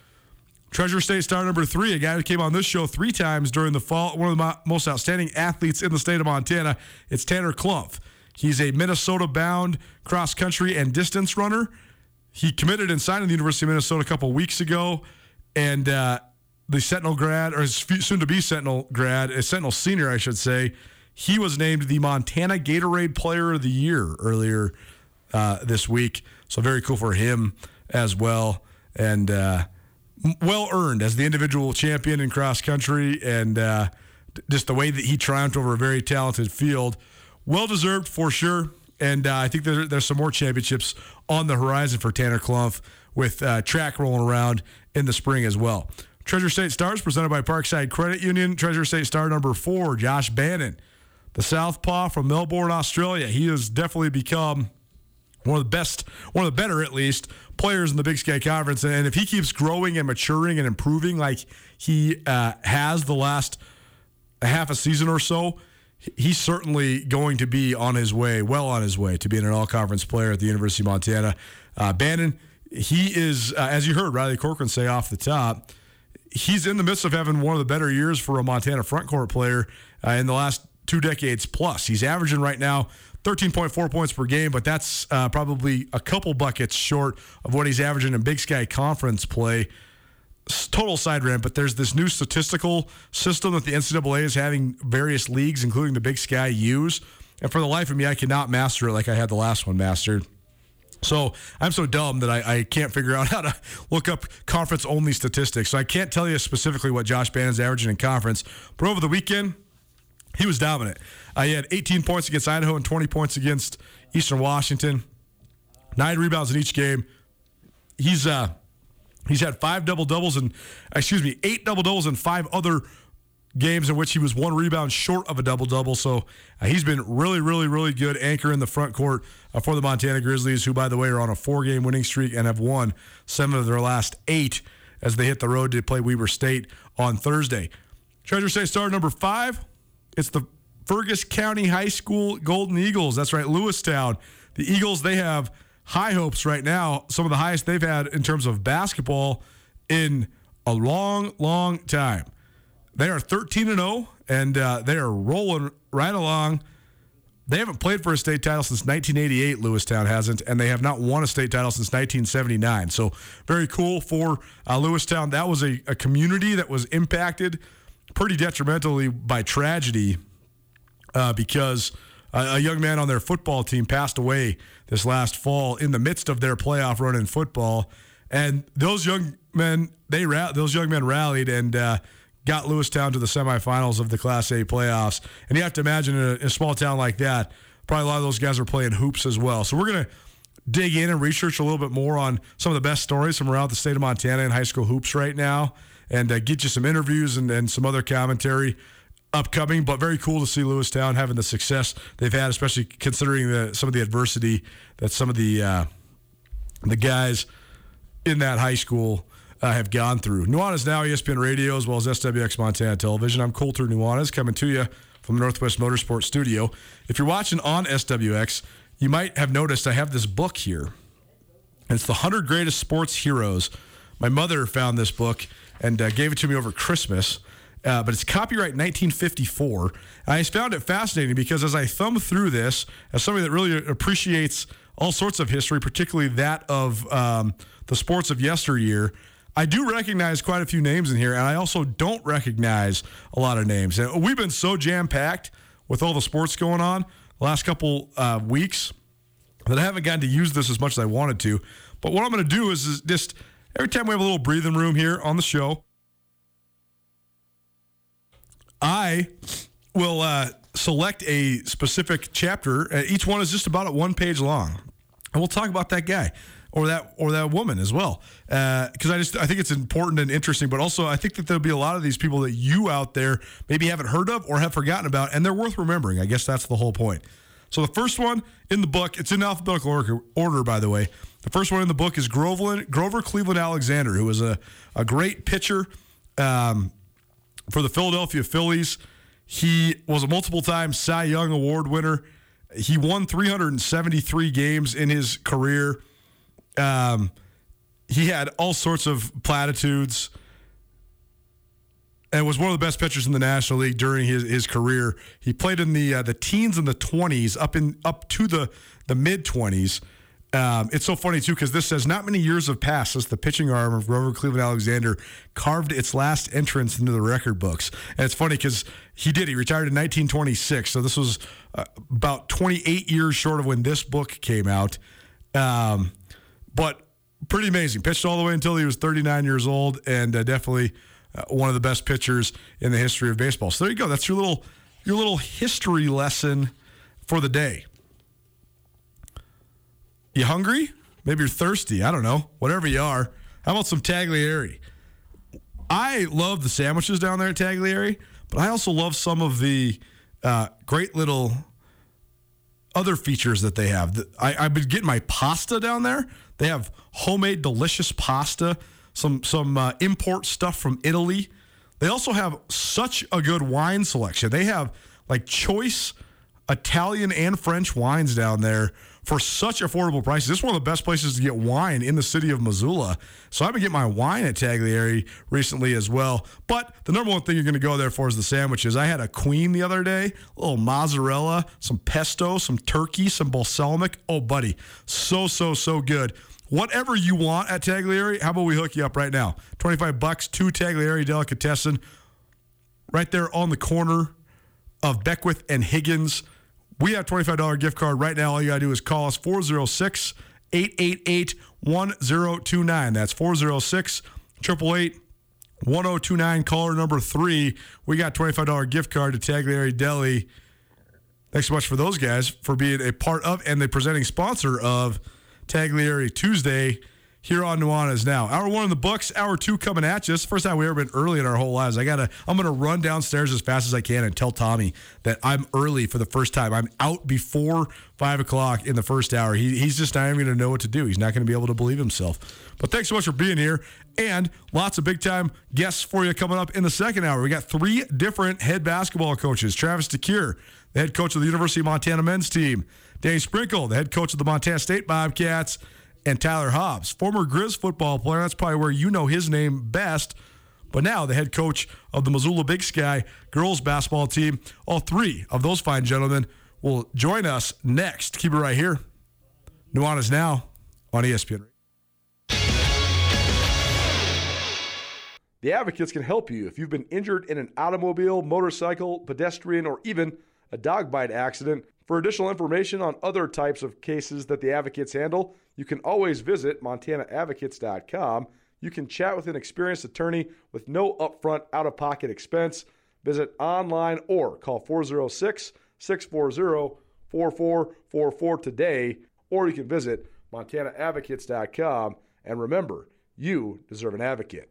Treasure State star number three, a guy who came on this show three times during the fall, one of the most outstanding athletes in the state of Montana. It's Tanner Klumpf. He's a Minnesota bound cross country and distance runner. He committed and signed to the University of Minnesota a couple weeks ago, and uh, the Sentinel grad, or soon to be Sentinel grad, a Sentinel senior, I should say, he was named the Montana Gatorade Player of the Year earlier uh, this week. So very cool for him as well, and uh, well earned as the individual champion in cross country, and uh, just the way that he triumphed over a very talented field, well deserved for sure. And uh, I think there, there's some more championships on the horizon for Tanner Klumpf with uh, track rolling around in the spring as well. Treasure State Stars presented by Parkside Credit Union. Treasure State Star number four, Josh Bannon, the Southpaw from Melbourne, Australia. He has definitely become one of the best, one of the better at least players in the Big Sky Conference. And if he keeps growing and maturing and improving like he uh, has the last half a season or so, he's certainly going to be on his way, well on his way to being an all conference player at the University of Montana. Uh, Bannon, he is, uh, as you heard Riley Corcoran say off the top, he's in the midst of having one of the better years for a Montana front court player uh, in the last two decades plus. He's averaging right now 13.4 points per game, but that's uh, probably a couple buckets short of what he's averaging in Big Sky Conference play. Total side rant, but there's this new statistical system that the NCAA is having various leagues, including the Big Sky, use. And for the life of me, I cannot master it like I had the last one mastered. So I'm so dumb that I, I can't figure out how to look up conference only statistics. So I can't tell you specifically what Josh Bannon's averaging in conference. But over the weekend, he was dominant. Uh, he had 18 points against Idaho and 20 points against Eastern Washington. Nine rebounds in each game. He's uh he's had five double doubles and excuse me eight double doubles and five other games in which he was one rebound short of a double double. So uh, he's been really, really, really good anchor in the front court uh, for the Montana Grizzlies, who, by the way, are on a four game winning streak and have won seven of their last eight as they hit the road to play Weber State on Thursday. Treasure State star number five. It's the Fergus County High School Golden Eagles. That's right, Lewistown. The Eagles, they have high hopes right now, some of the highest they've had in terms of basketball in a long, long time. They are 13 and 0, and uh, they are rolling right along. They haven't played for a state title since 1988. Lewistown hasn't, and they have not won a state title since 1979. So very cool for uh, Lewistown. That was a, a community that was impacted pretty detrimentally by tragedy uh, because a, a young man on their football team passed away this last fall in the midst of their playoff run in football, and those young men they ra- those young men rallied and. Uh, got Lewistown to the semifinals of the Class A playoffs. And you have to imagine in a, in a small town like that, probably a lot of those guys are playing hoops as well. So we're going to dig in and research a little bit more on some of the best stories from around the state of Montana in high school hoops right now and uh, get you some interviews and, and some other commentary upcoming, but very cool to see Lewistown having the success they've had, especially considering the, some of the adversity that some of the uh, the guys in that high school uh, have gone through. Nuanez now ESPN Radio as well as SWX Montana Television. I'm Colter Nuanez coming to you from the Northwest Motorsports Studio. If you're watching on SWX, you might have noticed I have this book here. It's the 100 Greatest Sports Heroes. My mother found this book and uh, gave it to me over Christmas. Uh, but it's copyright 1954. I found it fascinating because as I thumb through this, as somebody that really appreciates all sorts of history, particularly that of um, the sports of yesteryear, I do recognize quite a few names in here, and I also don't recognize a lot of names. And we've been so jam packed with all the sports going on the last couple uh, weeks that I haven't gotten to use this as much as I wanted to. But what I'm going to do is, is just every time we have a little breathing room here on the show, I will uh, select a specific chapter. Uh, each one is just about one page long, and we'll talk about that guy or that or that woman as well. Because I just I think it's important and interesting, but also I think that there'll be a lot of these people that you out there maybe haven't heard of or have forgotten about, and they're worth remembering. I guess that's the whole point. So the first one in the book, it's in alphabetical order, order by the way. The first one in the book is Groveland, Grover Cleveland Alexander, who was a, a great pitcher um, for the Philadelphia Phillies. He was a multiple time Cy Young Award winner. He won 373 games in his career. Um, he had all sorts of platitudes and was one of the best pitchers in the National League during his, his career. He played in the uh, the teens and the 20s, up in up to the the mid 20s. Um, it's so funny too because this says not many years have passed since the pitching arm of Grover Cleveland Alexander carved its last entrance into the record books. And it's funny because he did. He retired in 1926, so this was uh, about 28 years short of when this book came out. Um, but pretty amazing. Pitched all the way until he was 39 years old, and uh, definitely uh, one of the best pitchers in the history of baseball. So there you go. That's your little your little history lesson for the day. You hungry? Maybe you're thirsty. I don't know. Whatever you are. How about some Taglieri? I love the sandwiches down there at Taglieri, but I also love some of the uh, great little other features that they have. I, I've been getting my pasta down there. They have homemade delicious pasta, some some uh, import stuff from Italy. They also have such a good wine selection. They have like choice Italian and French wines down there for such affordable prices. This is one of the best places to get wine in the city of Missoula. So I've been getting my wine at Taglieri recently as well. But the number one thing you're going to go there for is the sandwiches. I had a queen the other day, a little mozzarella, some pesto, some turkey, some balsamic. Oh, buddy, so so so good. Whatever you want at Taglieri, how about we hook you up right now? 25 bucks, two Taglieri delicatessen right there on the corner of Beckwith and Higgins. We have $25 gift card right now. All you got to do is call us 406 888 1029. That's 406 888 1029. Caller number three. We got $25 gift card to Taglieri Deli. Thanks so much for those guys for being a part of and the presenting sponsor of Taglieri Tuesday here on Nuanez Now. Hour one in the books, hour two coming at you. It's the first time we've ever been early in our whole lives. I gotta I'm gonna run downstairs as fast as I can and tell Tommy that I'm early for the first time. I'm out before five o'clock in the first hour. He, he's just not even gonna know what to do. He's not gonna be able to believe himself. But thanks so much for being here. And lots of big time guests for you coming up in the second hour. We got three different head basketball coaches. Travis DeCuire, the head coach of the University of Montana men's team. Danny Sprinkle, the head coach of the Montana State Bobcats and Tyler Hobbs, former Griz football player. That's probably where you know his name best. But now the head coach of the Missoula Big Sky girls basketball team. All three of those fine gentlemen will join us next. Keep it right here. Nuanez now on ESPN. The Advocates can help you if you've been injured in an automobile, motorcycle, pedestrian, or even a dog bite accident. For additional information on other types of cases that the Advocates handle, you can always visit montanaadvocates.com. You can chat with an experienced attorney with no upfront out of pocket expense. Visit online or call 406 640 4444 today, or you can visit montanaadvocates.com. And remember, you deserve an advocate.